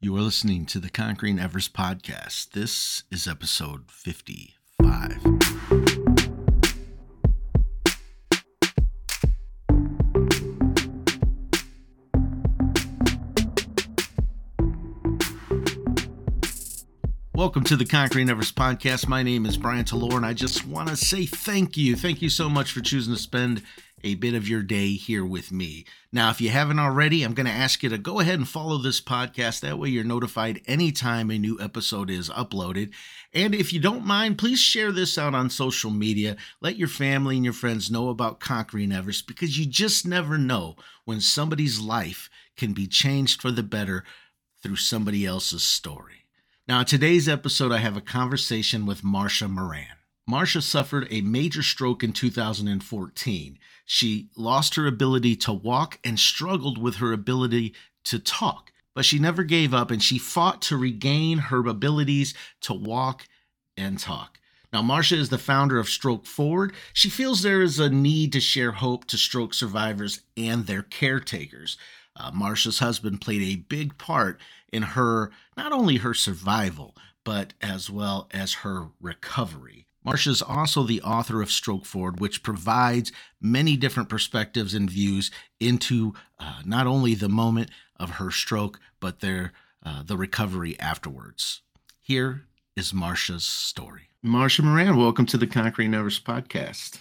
You are listening to the Conquering Everest podcast. This is episode 55. Welcome to the Conquering Everest podcast. My name is Brian Talor, and I just want to say thank you. Thank you so much for choosing to spend a bit of your day here with me. Now, if you haven't already, I'm going to ask you to go ahead and follow this podcast. That way, you're notified anytime a new episode is uploaded. And if you don't mind, please share this out on social media. Let your family and your friends know about Conquering Everest because you just never know when somebody's life can be changed for the better through somebody else's story. Now, in today's episode, I have a conversation with Marsha Moran. Marsha suffered a major stroke in 2014. She lost her ability to walk and struggled with her ability to talk, but she never gave up and she fought to regain her abilities to walk and talk. Now, Marsha is the founder of Stroke Forward. She feels there is a need to share hope to stroke survivors and their caretakers. Uh, Marsha's husband played a big part in her, not only her survival, but as well as her recovery. Marsha is also the author of Stroke Forward, which provides many different perspectives and views into uh, not only the moment of her stroke, but their uh, the recovery afterwards. Here is Marsha's story. Marsha Moran, welcome to the Conquering Everest podcast.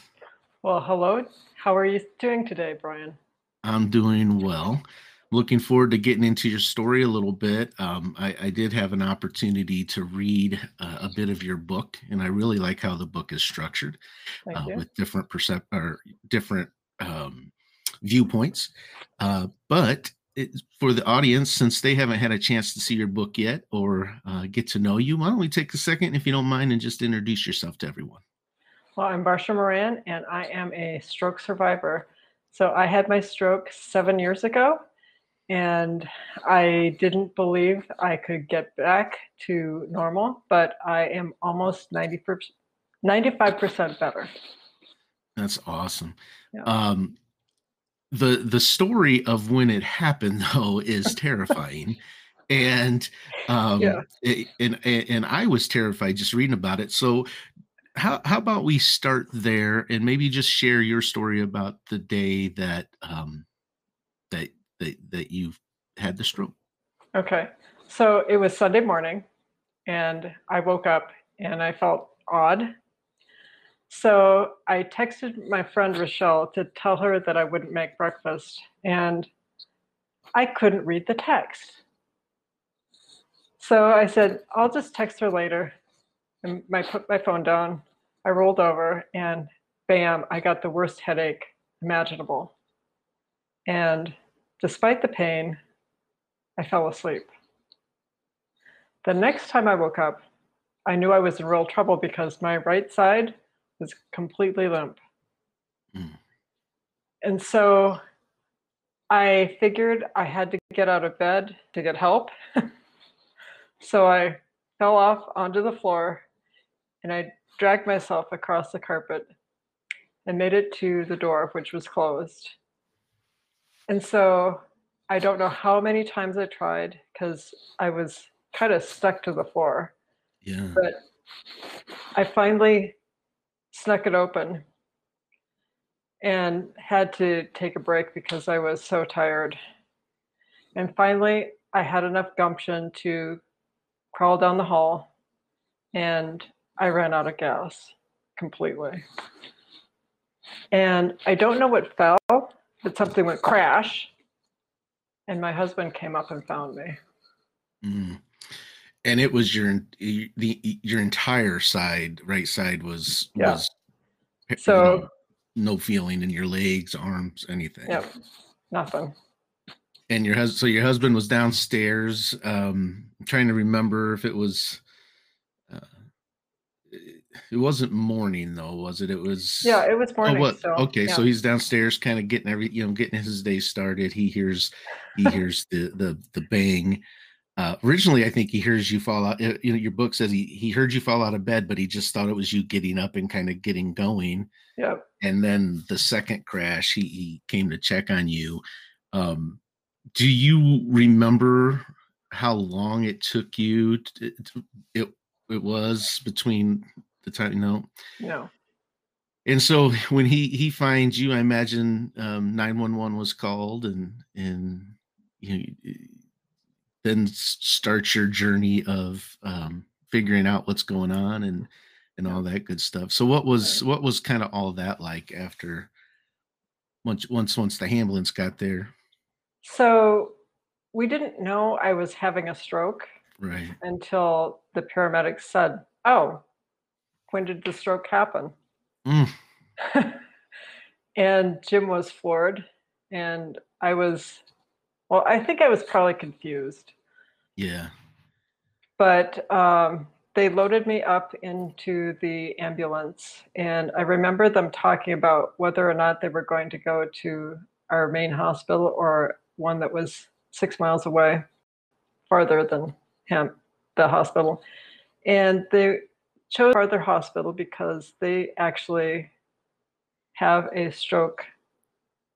Well, hello. How are you doing today, Brian? I'm doing well looking forward to getting into your story a little bit. Um, I, I, did have an opportunity to read uh, a bit of your book, and I really like how the book is structured uh, with different percep or different um, viewpoints. Uh, but it, for the audience, since they haven't had a chance to see your book yet or uh, get to know you, why don't we take a second, if you don't mind, and just introduce yourself to everyone? Well, I'm Marsha Moran, and I am a stroke survivor. So I had my stroke seven years ago and I didn't believe I could get back to normal, but I am almost 90 95% better. That's awesome. Yeah. Um, the the story of when it happened though is terrifying. and um yeah. It, and and I was terrified just reading about it. So how how about we start there and maybe just share your story about the day that um that that you had the stroke. Okay, so it was Sunday morning, and I woke up and I felt odd. So I texted my friend Rochelle to tell her that I wouldn't make breakfast, and I couldn't read the text. So I said, I'll just text her later. And I put my phone down. I rolled over, and bam, I got the worst headache imaginable. And Despite the pain, I fell asleep. The next time I woke up, I knew I was in real trouble because my right side was completely limp. Mm. And so I figured I had to get out of bed to get help. so I fell off onto the floor and I dragged myself across the carpet and made it to the door, which was closed. And so I don't know how many times I tried because I was kind of stuck to the floor. Yeah. But I finally snuck it open and had to take a break because I was so tired. And finally, I had enough gumption to crawl down the hall and I ran out of gas completely. And I don't know what fell, that something went crash and my husband came up and found me mm. and it was your the your entire side right side was yeah. was so know, no feeling in your legs arms anything yep nothing and your husband so your husband was downstairs um I'm trying to remember if it was it wasn't morning though, was it? It was. Yeah, it was morning. Oh, what? So, okay, yeah. so he's downstairs, kind of getting every, you know, getting his day started. He hears, he hears the the the bang. Uh, originally, I think he hears you fall out. You know, your book says he he heard you fall out of bed, but he just thought it was you getting up and kind of getting going. Yep. And then the second crash, he he came to check on you. Um, do you remember how long it took you? To, to, it it was between the time know. No. And so when he he finds you, I imagine um, nine one one was called, and and you know, then starts your journey of um, figuring out what's going on and and all that good stuff. So what was what was kind of all that like after once once once the ambulance got there? So we didn't know I was having a stroke Right. until the paramedics said, "Oh, when did the stroke happen?" Mm, and Jim was floored, and I was, well, I think I was probably confused, yeah. but um, they loaded me up into the ambulance, and I remember them talking about whether or not they were going to go to our main hospital or one that was six miles away, farther than him, the hospital. And they chose Arthur hospital because they actually have a stroke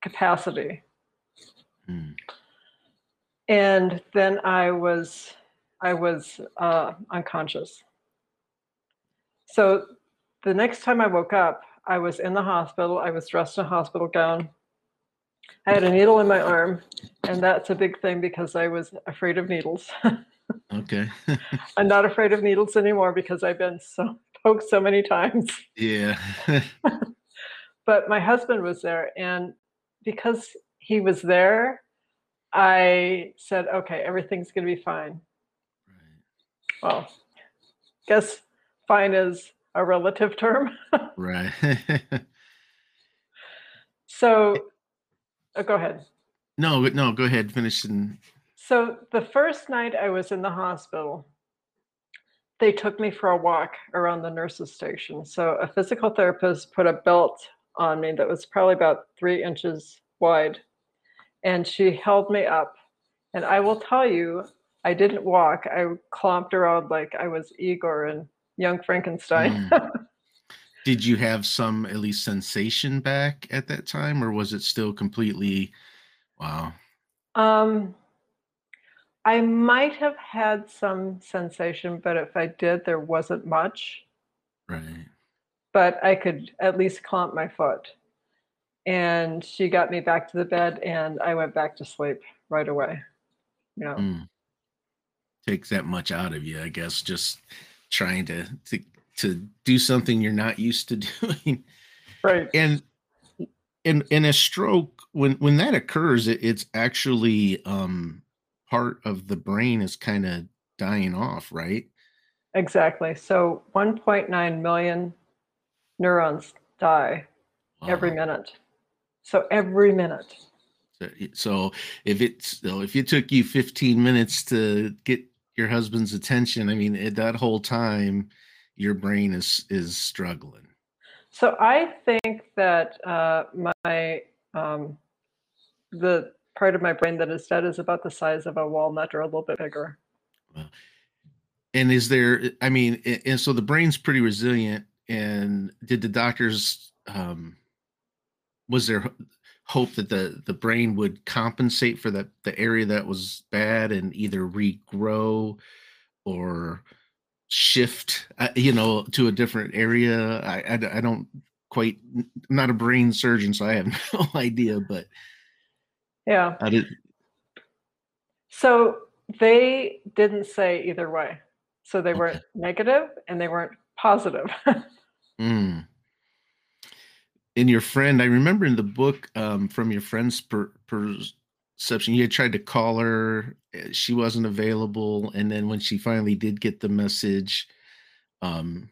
capacity. Mm, And then I was I was uh, unconscious. So the next time I woke up, I was in the hospital. I was dressed in a hospital gown. I had a needle in my arm, and that's a big thing because I was afraid of needles. okay. I'm not afraid of needles anymore because I've been so poked so many times. yeah. But my husband was there, and because he was there, I said, "Okay, everything's going to be fine." Right. Well, guess fine is a relative term. right. so, oh, go ahead. no, no, go ahead. Finish and So the first night I was in the hospital, they took me for a walk around the nurses' station. So a physical therapist put a belt on me that was probably about three inches wide, and she held me up. And I will tell you, I didn't walk. I clomped around like I was Igor and Young Frankenstein. did you have some at least sensation back at that time, or was it still completely wow? um, I might have had some sensation, but if I did, there wasn't much. Right. but I could at least clamp my foot. And she got me back to the bed and I went back to sleep right away. You know, Mm. Takes that much out of you, I guess, just trying to to to do something you're not used to doing. right. And in in a stroke, when when that occurs, it, it's actually um part of the brain is kind of dying off, right? Exactly. So 1.9 million neurons die every minute. So every minute. So so if it's so if it took you 15 minutes to get your husband's attention, I mean, at that whole time, your brain is is struggling. So I think that uh, my um, the part of my brain that is dead is about the size of a walnut or a little bit bigger. And is there, I mean, and so the brain's pretty resilient. And did the doctors, um, was there hope that the the brain would compensate for that the area that was bad and either regrow or shift, uh, you know, to a different area? I I don't quite, I'm not a brain surgeon, so I have no idea. But Yeah. I did, So they didn't say either way. So they weren't negative and they weren't positive. Mm. And your friend, I remember in the book um, from your friend's per- perception, you had tried to call her, uh, she wasn't available, and then when she finally did get the message, um,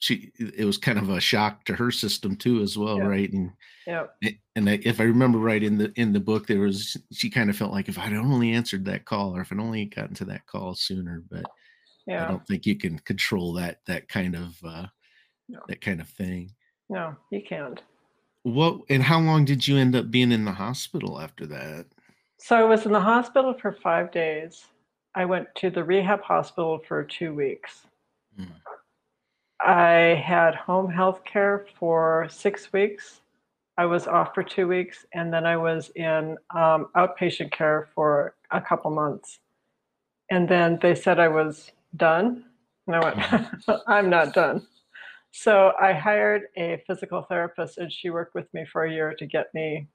she it was kind of a shock to her system too, as well, Yeah. right? And yeah. and I, if I remember right in the in the book, there was she kind of felt like if I'd only answered that call, or if I'd only gotten to that call sooner, but I don't think you can control that that kind of uh, No. that kind of thing. No, you can't. What and how long did you end up being in the hospital after that? So I was in the hospital for five days. I went to the rehab hospital for two weeks. Mm. I had home health care for six weeks. I was off for two weeks, and then I was in um, outpatient care for a couple months. And then they said I was done. And I went, I'm not done. So I hired a physical therapist and she worked with me for a year to get me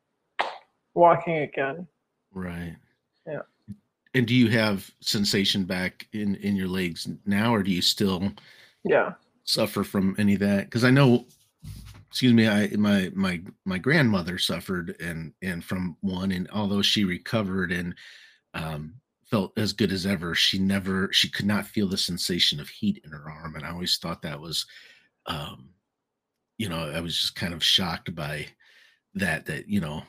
walking again. Right. Yeah. And do you have sensation back in in your legs now, or do you still Yeah. Suffer from any of that? Because I know, excuse me, I my my my grandmother suffered and and from one, and although she recovered and um, felt as good as ever, she never she could not feel the sensation of heat in her arm, and I always thought that was, um, you know, I was just kind of shocked by that. That you know,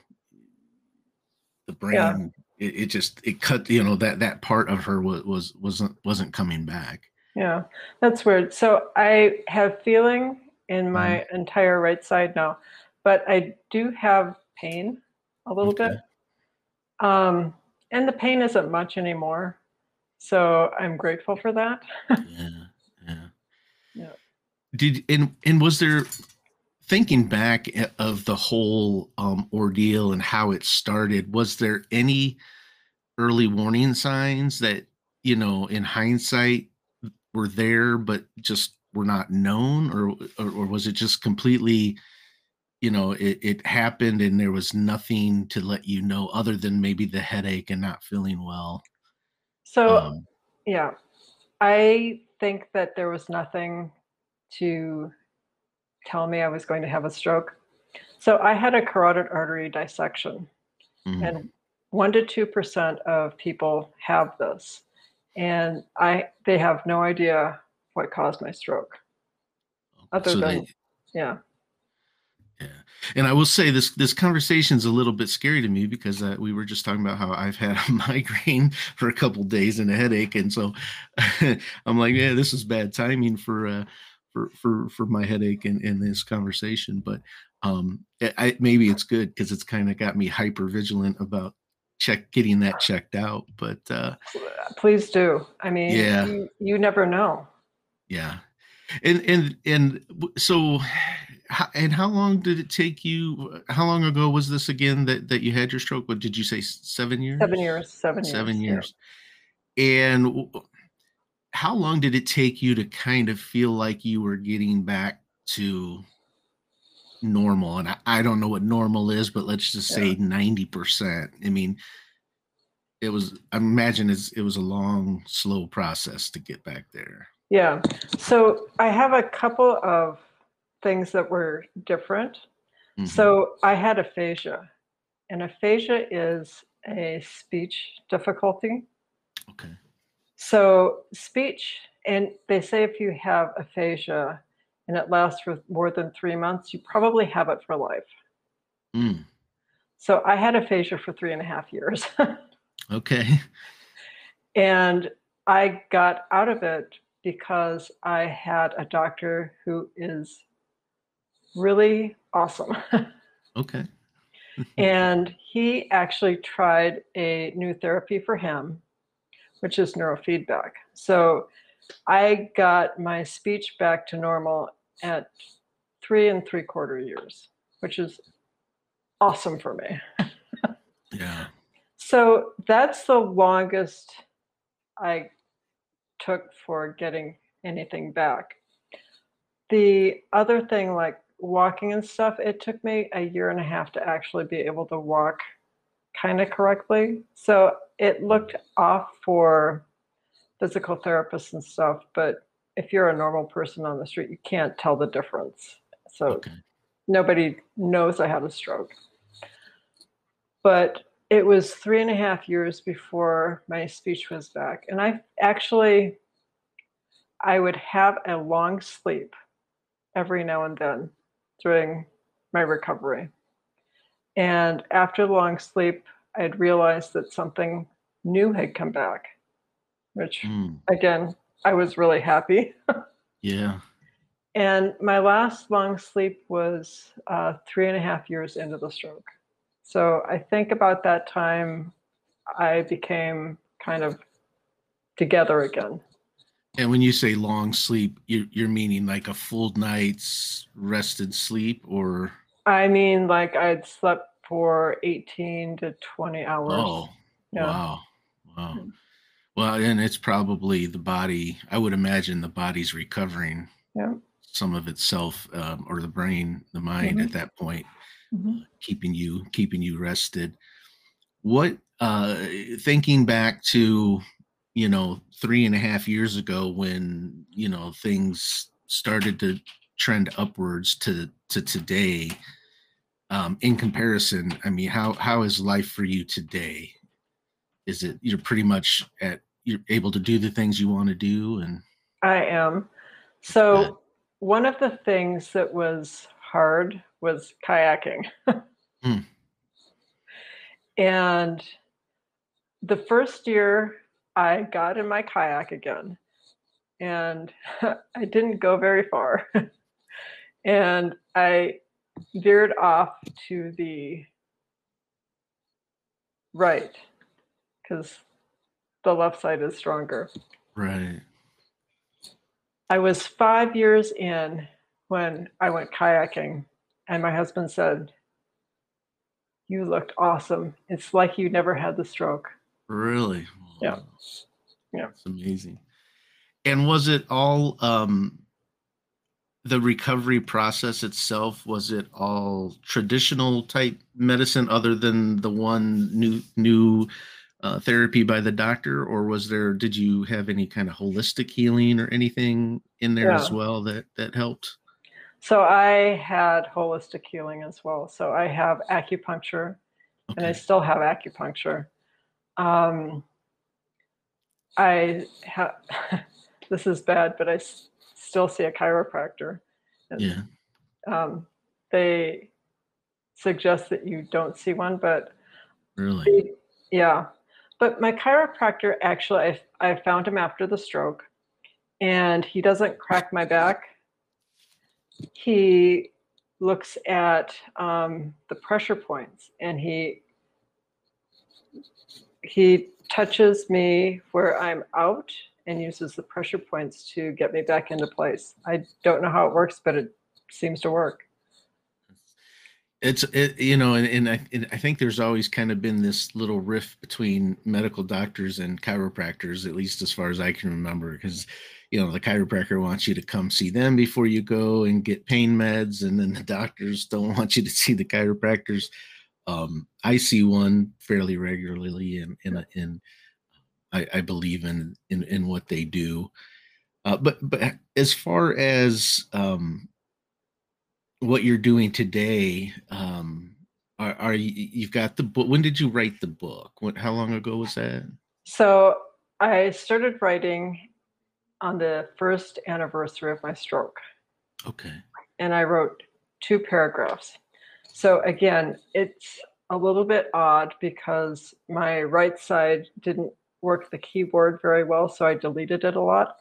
the Yeah. brain it, it just it cut you know that that part of her was was wasn't wasn't coming back Yeah. That's weird. So I have feeling in my entire right side now, but I do have pain a little Okay. bit. Um, and the pain isn't much anymore. So I'm grateful for that. yeah yeah Yeah. did and and was there thinking back of the whole um ordeal and how it started was there any early warning signs that you know in hindsight were there but just were not known or or, or was it just completely you know it, it happened and there was nothing to let you know other than maybe the headache and not feeling well? So um Yeah, I think that there was nothing to tell me I was going to have a stroke. So I had a carotid artery dissection, mhm, and one to two percent of people have this, and I they have no idea what caused my stroke, other so than they yeah, Yeah, and I will say this this conversation is a little bit scary to me because uh, we were just talking about how I've had a migraine for a couple days and a headache, and so I'm like, yeah, this is bad timing for uh, for for for my headache and in this conversation. But um, I- maybe it's good because it's kind of got me hyper vigilant about check getting that checked out. But uh, please do. I mean, Yeah. you, you never know. yeah, and and and so. And how long did it take you? How long ago was this again that that you had your stroke? What did you say? Seven years. Seven years, seven years, Seven yeah. years. And how long did it take you to kind of feel like you were getting back to normal? And I, I don't know what normal is, but let's just say ninety percent. I mean, it was. I imagine it's, it was a long, slow process to get back there. Yeah. So I have a couple of things that were different. Mhm. So I had aphasia, and aphasia is a speech difficulty. okay. So speech, and they say if you have aphasia and it lasts for more than three months, you probably have it for life. Mm, So I had aphasia for three and a half years. okay. And I got out of it because I had a doctor who is really awesome. Okay. and he actually tried a new therapy for him, which is neurofeedback. So I got my speech back to normal at three and three quarter years, which is awesome for me. Yeah. So that's the longest I took for getting anything back. The other thing, like walking and stuff, it took me a year and a half to actually be able to walk kind of correctly. So it looked off for physical therapists and stuff, but if you're a normal person on the street, you can't tell the difference. So Okay. nobody knows I had a stroke. But it was three and a half years before my speech was back. And I actually, I would have a long sleep every now and then during my recovery. And after the long sleep, I'd realized that something new had come back, which Mm, again, I was really happy. yeah. And my last long sleep was uh, three and a half years into the stroke. So I think about that time, I became kind of together again. And when you say long sleep, you're, you're meaning like a full night's rested sleep or? I mean, like I'd slept for 18 to 20 hours. Oh, Yeah. wow. Wow. Well, and it's probably the body. I would imagine the body's recovering Yeah. some of itself, um, or the brain, the mind Mhm. at that point, Mhm. keeping you keeping you rested. What uh, thinking back to you know three and a half years ago when you know things started to trend upwards to to today. Um, in comparison, I mean, how how is life for you today? Is it you're pretty much at you're able to do the things you want to do and I am. So, one of the things that was hard was kayaking. Mm. And the first year I got in my kayak again, and I didn't go very far. and I veered off to the right because the left side is stronger. right? I was five years in when I went kayaking, and my husband said, You looked awesome. It's like you never had the stroke. Really? Yeah. Wow, Yeah. It's amazing. And was it all um the recovery process itself was it all traditional type medicine other than the one new new uh, therapy by the doctor or was there did you have any kind of holistic healing or anything in there as well that that helped So I had holistic healing as well. So I have acupuncture, and I still have acupuncture. Um, I have, this is bad, but I s- still see a chiropractor. And yeah um, they suggest that you don't see one, but really He- Yeah, but my chiropractor actually, I, I found him after the stroke, and he doesn't crack my back. He looks at um, the pressure points, and he he touches me where I'm out and uses the pressure points to get me back into place. I don't know how it works, but it seems to work. It's it, you know, and, and I and I think there's always kind of been this little rift between medical doctors and chiropractors, at least as far as I can remember, because you know the chiropractor wants you to come see them before you go and get pain meds, and then the doctors don't want you to see the chiropractors. Um, I see one fairly regularly, and I, I believe in in in what they do. Uh, but but as far as um, what you're doing today um are, are you you've got the book when did you write the book what how long ago was that So I started writing on the first anniversary of my stroke, okay and I wrote two paragraphs. So again, it's a little bit odd because my right side didn't work the keyboard very well, so I deleted it a lot.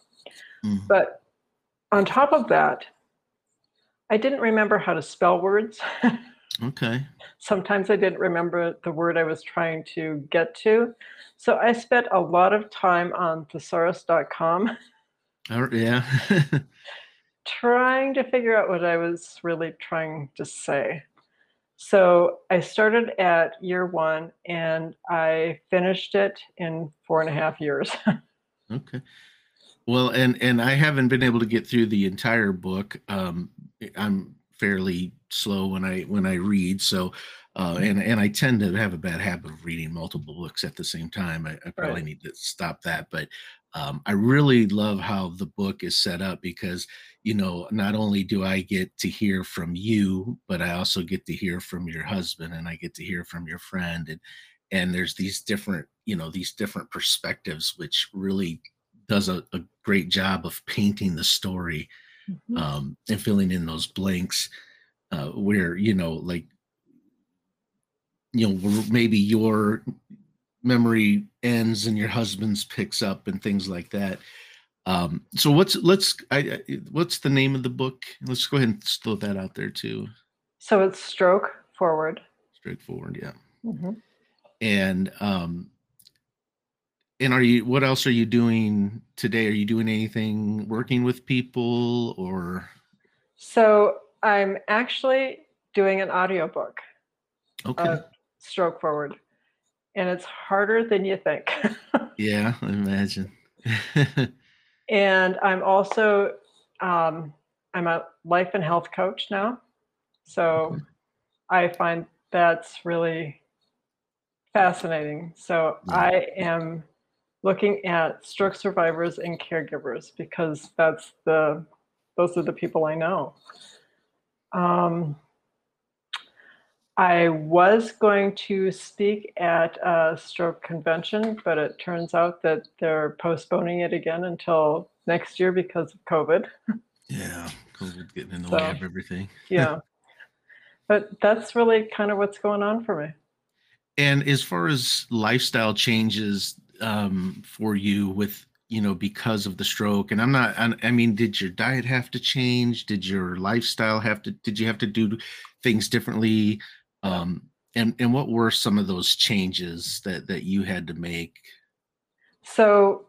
Mhm. But on top of that, I didn't remember how to spell words. okay Sometimes I didn't remember the word I was trying to get to. So I spent a lot of time on thesaurus.com right, yeah trying to figure out what I was really trying to say. So I started at year one and I finished it in four and a half years. okay well and and i haven't been able to get through the entire book um i'm fairly slow when i when i read so uh and and i tend to have a bad habit of reading multiple books at the same time i, I probably Right. need to stop that but um i really love how the book is set up because you know not only do i get to hear from you but i also get to hear from your husband and i get to hear from your friend and and there's these different you know these different perspectives which really does a, a great job of painting the story Mhm. um, and filling in those blanks uh, where you know like you know maybe your memory ends and your husband's picks up and things like that um so what's let's I, I what's the name of the book let's go ahead and throw that out there too So it's stroke forward. stroke forward yeah Mhm. and um and are you what else are you doing today are you doing anything working with people or So I'm actually doing an audiobook okay stroke forward. and it's harder than you think. yeah, I imagine. and I'm also um, I'm a life and health coach now, so I find that's really fascinating. So yeah. I am looking at stroke survivors and caregivers because that's the those are the people I know. Um, I was going to speak at a stroke convention, but it turns out that they're postponing it again until next year because of COVID. Yeah, COVID getting in the so, way of everything. yeah. But that's really kind of what's going on for me. And as far as lifestyle changes um, for you with you know because of the stroke? And i'm not i mean did your diet have to change? Did your lifestyle have to did you have to do things differently? Um and and what were some of those changes that that you had to make? So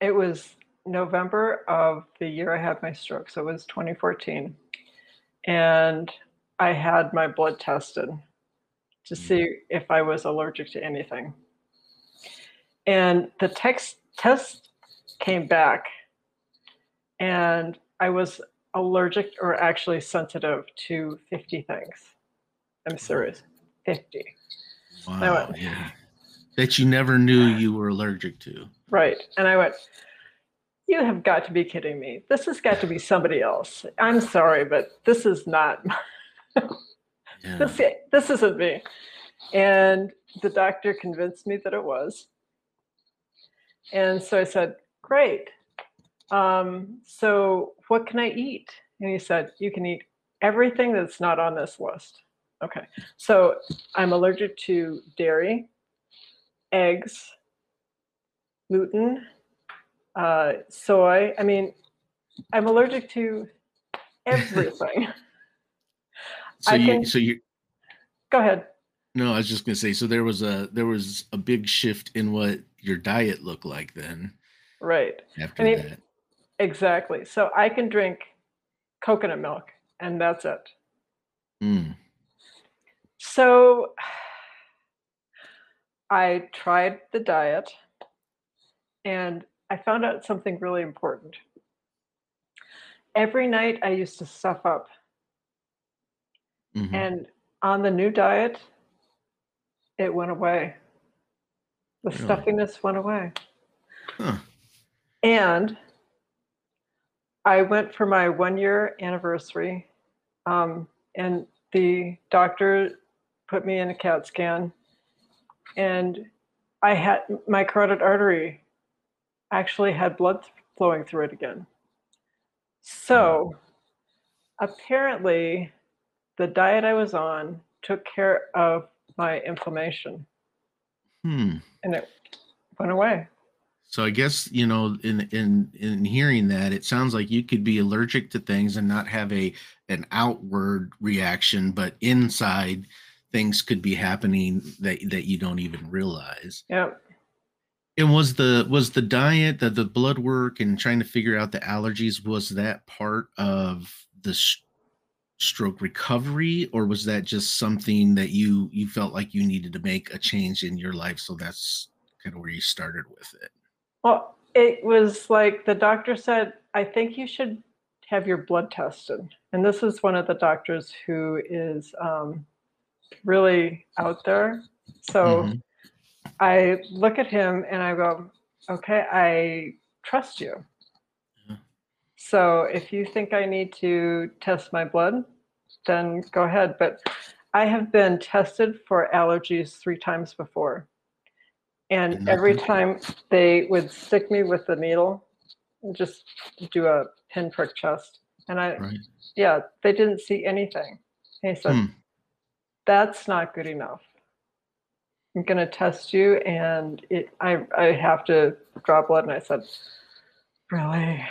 it was november of the year i had my stroke so it was 2014 and i had my blood tested to mm. see if i was allergic to anything and the text test came back and I was allergic or actually sensitive to 50 things. I'm serious, 50. Wow, went, yeah. That you never knew you were allergic to. Right. And I went, you have got to be kidding me. This has got to be somebody else. I'm sorry, but this is not, yeah. this, this isn't me. And the doctor convinced me that it was. And so I said, Great. Um, so what can I eat? And he said, You can eat everything that's not on this list. Okay. So I'm allergic to dairy, eggs, gluten, uh, soy. I mean, I'm allergic to everything. so I you, can, so you go ahead. No, I was just gonna say. So there was a there was a big shift in what your diet looked like then. Right. After I mean, that. Exactly. So I can drink coconut milk and that's it. Mm. So I tried the diet and I found out something really important. Every night I used to stuff up. Mm-hmm. And on the new diet, it went away. The really? stuffiness went away. Huh. And I went for my one year anniversary, um, and the doctor put me in a CAT scan, and I had my carotid artery actually had blood flowing through it again. So apparently, the diet I was on took care of my inflammation. Hmm. And it went away. So I guess you know, in in in hearing that, it sounds like you could be allergic to things and not have a an outward reaction, but inside things could be happening that that you don't even realize. Yeah. And was the was the diet, the the blood work, and trying to figure out the allergies was that part of the stroke recovery or was that just something that you you felt like you needed to make a change in your life? So that's kind of where you started with it. Well it was like the doctor said i think you should have your blood tested. And this is one of the doctors who is um, really out there. So mm-hmm. i look at him and i go okay i trust you so if you think I need to test my blood, then go ahead. But I have been tested for allergies three times before. And every time they would stick me with the needle, just do a pinprick chest. And I, right. yeah, they didn't see anything. And he said, hmm. that's not good enough. I'm going to test you and it, I, I have to draw blood. And I said, really?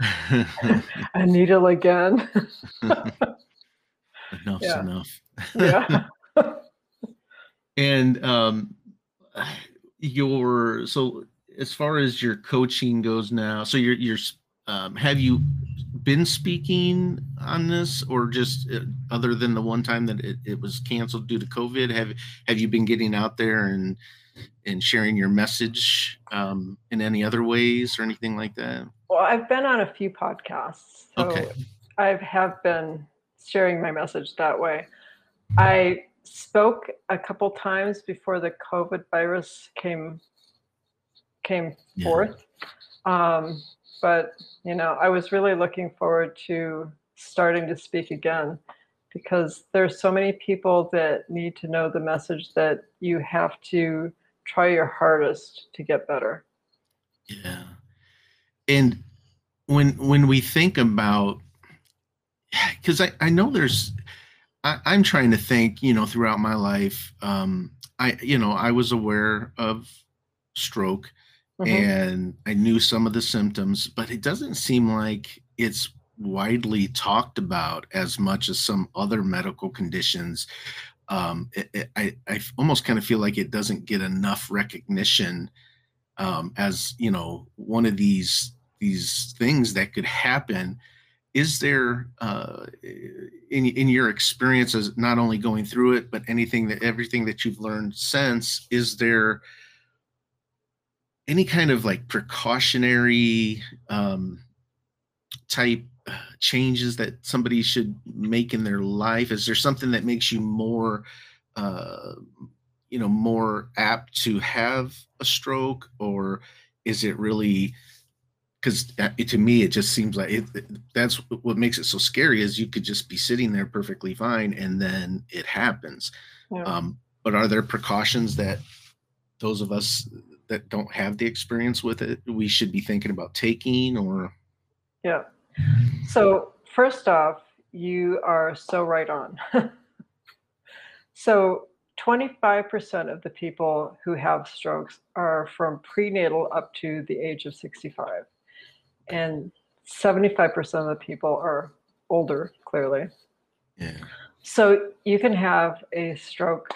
a needle again. Enough's yeah. enough. yeah. and um, your so as far as your coaching goes now, so you're you're um, have you been speaking on this or just uh, other than the one time that it, it was canceled due to covid have have you been getting out there and and sharing your message um, in any other ways or anything like that well i've been on a few podcasts so Okay. i have been sharing my message that way i spoke a couple times before the covid virus came came Yeah. forth um, but you know i was really looking forward to starting to speak again because there's so many people that need to know the message that you have to try your hardest to get better Yeah. And when when we think about because I, I know there's I, I'm trying to think, you know, throughout my life, um, I you know, I was aware of stroke Mhm. and I knew some of the symptoms, but it doesn't seem like it's widely talked about as much as some other medical conditions. Um, it, it- I, I almost kind of feel like it doesn't get enough recognition um, as you know one of these these things that could happen. Is there uh, in in your experience as not only going through it, but anything that everything that you've learned since? Is there any kind of like precautionary um, type changes that somebody should make in their life? Is there something that makes you more, uh, you know, more apt to have a stroke, or is it really? Because to me, it just seems like it, that's what makes it so scary. Is you could just be sitting there perfectly fine, and then it happens. Yeah. Um, but are there precautions that those of us that don't have the experience with it we should be thinking about taking or Yeah. So, first off, you are so right on. so, 25% of the people who have strokes are from prenatal up to the age of 65. And 75% of the people are older, clearly. yeah So, you can have a stroke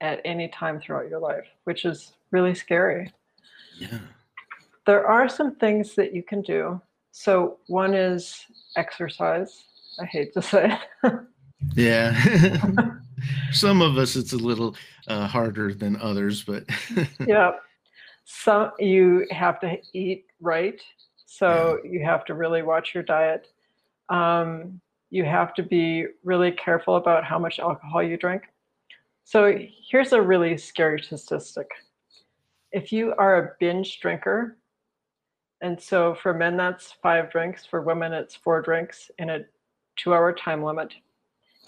at any time throughout your life, which is really scary. yeah There are some things that you can do. So, one is exercise. I hate to say it. yeah some of us it's a little uh, harder than others but yeah. Some you have to eat right. So, you have to really watch your diet. Um, you have to be really careful about how much alcohol you drink. So, here's a really scary statistic. If you are a binge drinker, and so for men, that's five drinks, for women, it's four drinks in a two hour time limit,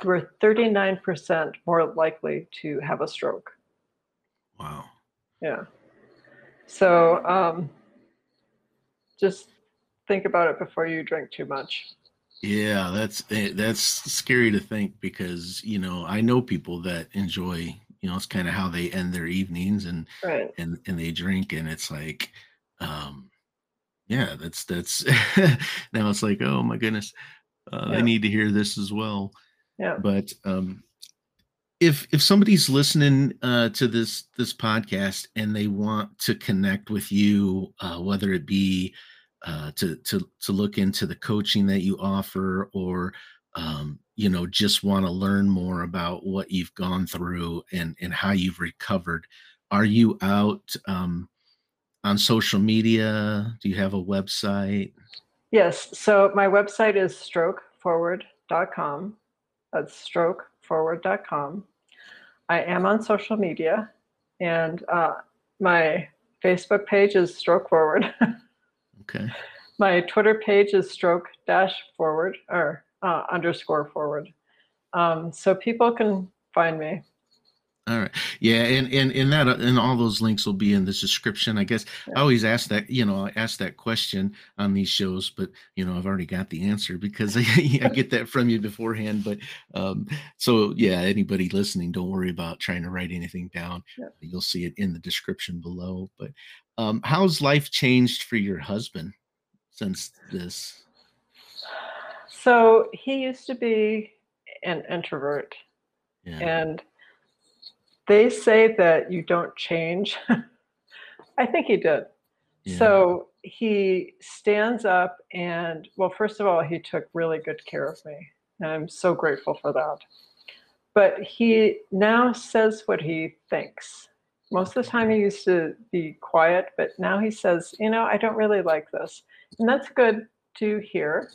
are 39% more likely to have a stroke. wow Yeah. So um, just think about it before you drink too much. yeah that's eh, that's scary to think because you know i know people that enjoy you know it's kind of how they end their evenings and Right. and and they drink and it's like um yeah that's that's now it's like oh my goodness uh, i need to hear this as well Yeah. but um if if somebody's listening uh to this this podcast and they want to connect with you uh whether it be uh to to to look into the coaching that you offer or um you know just want to learn more about what you've gone through and and how you've recovered are you out um on social media do you have a website Yes. So my website is strokeforward.com. That's strokeforward.com. I am on social media, and uh, my Facebook page is Stroke Forward. okay my Twitter page is stroke dash forward or uh, underscore forward. Um, so people can find me. All right. Yeah, and and and that uh, and all those links will be in the description. I guess I always ask that, you know, I ask that question on these shows, but you know, I've already got the answer because I, I get that from you beforehand. But um, so yeah, anybody listening, don't worry about trying to write anything down. Yeah. You'll see it in the description below. But um, how's life changed for your husband since this? So he used to be an introvert, Yeah. and they say that you don't change. I think he did. yeah. So he stands up and, well, first of all, he took really good care of me. And I'm so grateful for that. But he now says what he thinks. Most of the time, he used to be quiet, but now he says, You know, I don't really like this. And that's good to hear.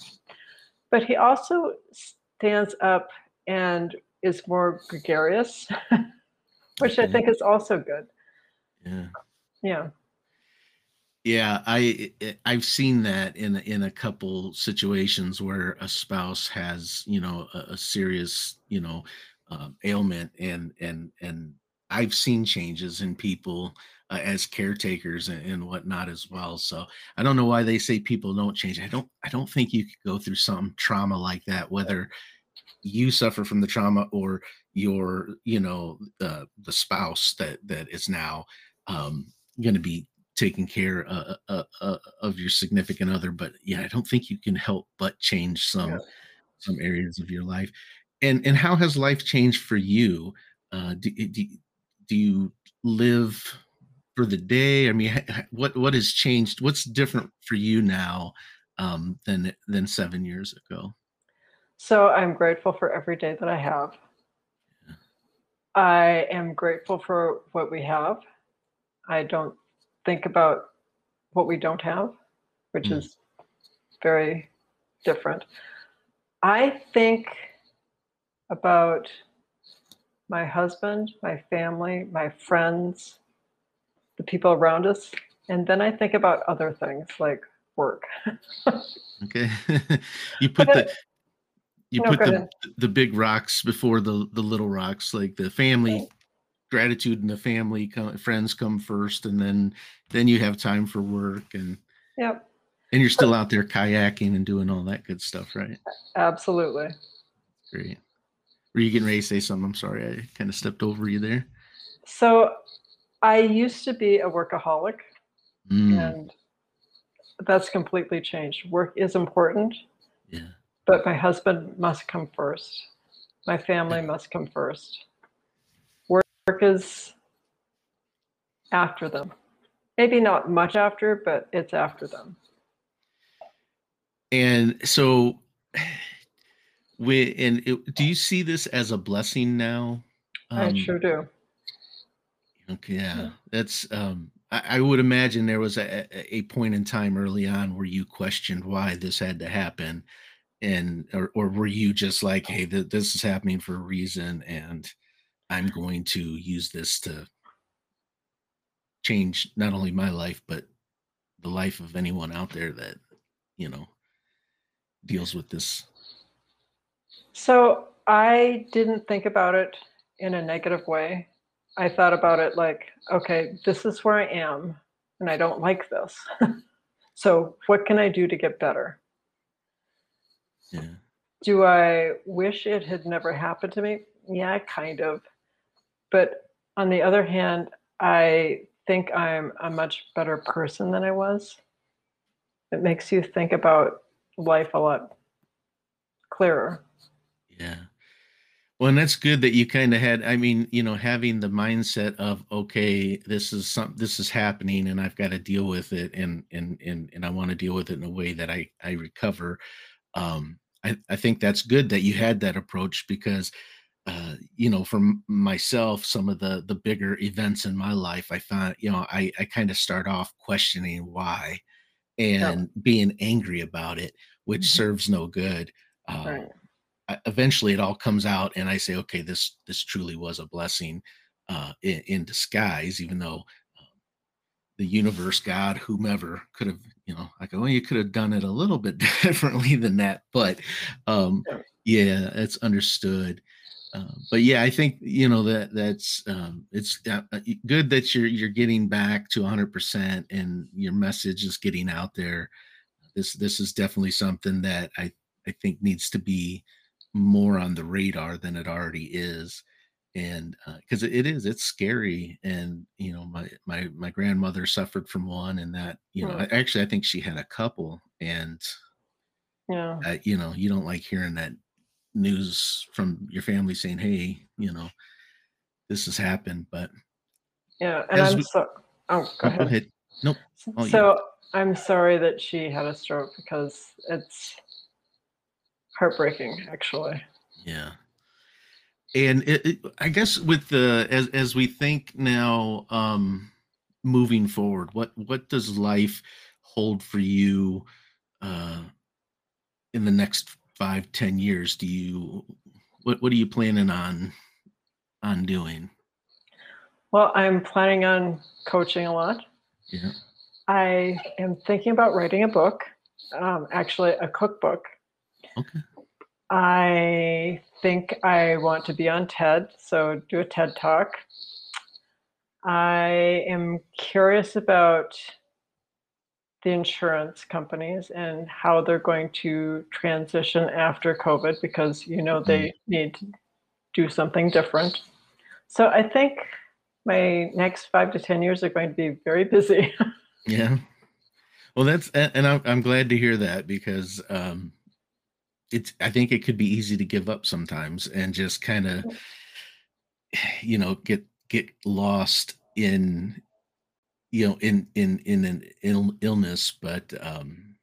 But he also stands up and is more gregarious, which I think is also good. Yeah. Yeah. Yeah, I I've seen that in in a couple situations where a spouse has you know a, a serious you know um, ailment and and and I've seen changes in people uh, as caretakers and, and whatnot as well. So I don't know why they say people don't change. I don't I don't think you could go through some trauma like that, whether you suffer from the trauma or your you know the the spouse that that is now um, going to be taking care uh, uh, uh, of your significant other but yeah i don't think you can help but change some Yeah. some areas of your life. And and how has life changed for you? Uh do, do, do you live for the day? I mean ha- ha- what what has changed? What's different for you now um than than seven years ago So I'm grateful for every day that I have. I am grateful for what we have. I don't think about what we don't have, which Mm. is very different. I think about my husband, my family, my friends, the people around us, and then I think about other things like work. okay you put But the you no, put the ahead. the big rocks before the the little rocks like the family gratitude and the family come, friends come first and then then you have time for work and Yep, and you're still out there kayaking and doing all that good stuff right? Absolutely. great. Were you getting ready to say something? I'm sorry i kind of stepped over you there. So I used to be a workaholic, Mm, and that's completely changed. Work is important, yeah but my husband must come first. My family must come first. Work is after them. Maybe not much after, but it's after them. and so we and it, do you see this as a blessing now I Um, sure do. Okay, yeah, that's. Um, I, I would imagine there was a a point in time early on where you questioned why this had to happen, and or or were you just like, hey, th- this is happening for a reason, and I'm going to use this to change not only my life but the life of anyone out there that you know deals with this. So I didn't think about it in a negative way. I thought about it like, okay, this is where I am, and I don't like this. so what can I do to get better? Yeah, Do I wish it had never happened to me? Yeah, kind of. But on the other hand, I think I'm a much better person than I was. It makes you think about life a lot clearer. yeah. Well, and that's good that you kind of had. I mean, you know, having the mindset of okay, this is some, this is happening, and I've got to deal with it, and and and and I want to deal with it in a way that I I recover. Um, I I think that's good that you had that approach because, uh, you know, for myself, some of the the bigger events in my life, I found, you know, I I kind of start off questioning why and being angry about it, which Mhm. serves no good. Um, Right. I- eventually it all comes out and i say okay this this truly was a blessing uh in, in disguise even though the universe god whomever could have you know i go well you could have done it a little bit differently than that but um Yeah. it's understood uh, but yeah i think you know that that's um it's uh, uh, good that you're you're getting back to 100% and your message is getting out there this this is definitely something that i i think needs to be more on the radar than it already is and because it is it's scary and you know my my my grandmother suffered from one and that you know Mm. I- actually i think she had a couple and Yeah. uh, you know you don't like hearing that news from your family saying hey you know this has happened but Yeah. And I'm we, so, oh, go oh, go ahead. ahead nope Oh, yeah. So I'm sorry that she had a stroke because it's heartbreaking, actually. Yeah. And it, it, I guess with the as as we think now, um, moving forward, what what does life hold for you uh, in the next five ten years? Do you what what are you planning on on doing? Well, I'm planning on coaching a lot. Yeah. I am thinking about writing a book, um, actually a cookbook. Okay. I think I want to be on TED, so do a TED talk. I am curious about the insurance companies and how they're going to transition after COVID because you know they mm-hmm. need to do something different. So I think my next five to 10 years are going to be very busy. yeah. Well, that's, and I'm, I'm glad to hear that because, um, it's, I think it could be easy to give up sometimes and just kind of, you know, get, get lost in, you know, in, in, in an Ill, illness. But, um,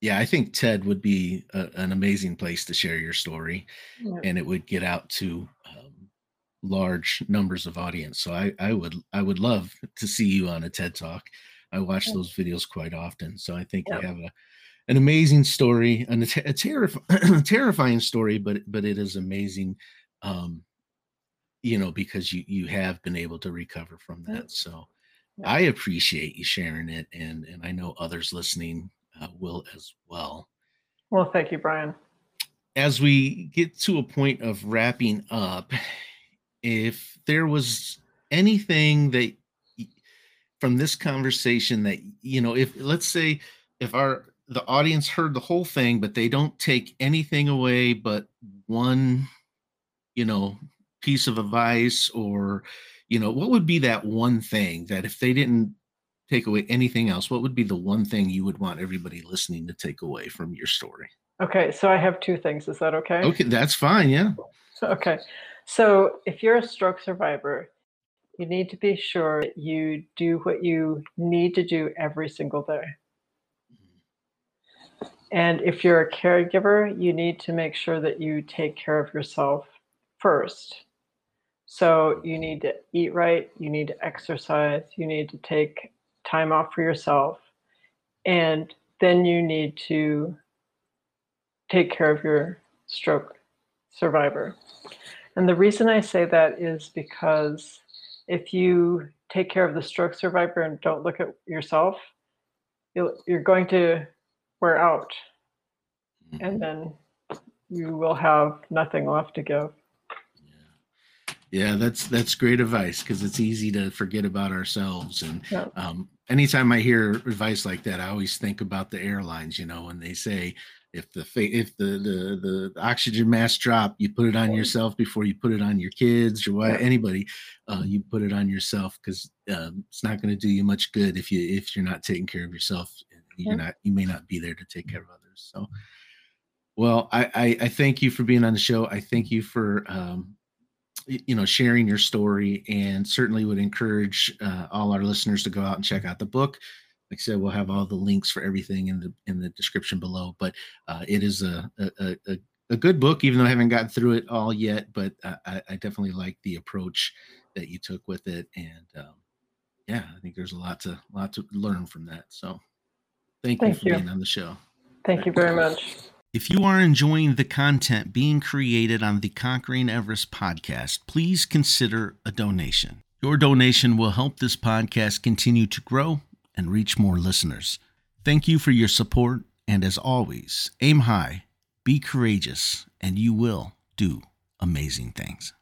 yeah, I think TED would be a, an amazing place to share your story yeah. and it would get out to, large numbers of audience. So I, I would I would love to see you on a TED Talk. I watch yeah. those videos quite often. So I think yeah. you have a an amazing story and a, a terrif- terrifying story, but but it is amazing. Um, you know, because you you have been able to recover from that. So. I appreciate you sharing it, and and I know others listening uh, will as well. Well, thank you, Brian. As we get to a point of wrapping up, if there was anything that from this conversation that you know if let's say if our the audience heard the whole thing but they don't take anything away but one you know piece of advice or you know what would be that one thing that if they didn't take away anything else what would be the one thing you would want everybody listening to take away from your story? Okay so i have two things is that okay? Okay that's fine yeah. Okay so, if you're a stroke survivor, you need to be sure you do what you need to do every single day. And if you're a caregiver, you need to make sure that you take care of yourself first. So, you need to eat right, you need to exercise, you need to take time off for yourself, and then you need to take care of your stroke survivor. And the reason I say that is because if you take care of the stroke survivor and don't look at yourself, you are going to wear out. Mm-hmm. And then you will have nothing left to give. Yeah, that's that's great advice because it's easy to forget about ourselves. And yeah. um, anytime I hear advice like that, I always think about the airlines. You know, when they say if the if the, the the oxygen mask drop you put it on yourself before you put it on your kids or what anybody uh, you put it on yourself because um, it's not going to do you much good if you if you're not taking care of yourself you're not you may not be there to take care of others so well i i, I thank you for being on the show i thank you for um, you know sharing your story and certainly would encourage uh, all our listeners to go out and check out the book like I said, we'll have all the links for everything in the in the description below. But uh, it is a, a, a a good book, even though I haven't gotten through it all yet. But I, I definitely like the approach that you took with it, and um, yeah, I think there's a lot to lot to learn from that. So, thank, thank you for you. being on the show. Thank you very much. If you are enjoying the content being created on the Conquering Everest podcast, please consider a donation. Your donation will help this podcast continue to grow and reach more listeners. Thank you for your support, and as always, aim high, be courageous, and you will do amazing things.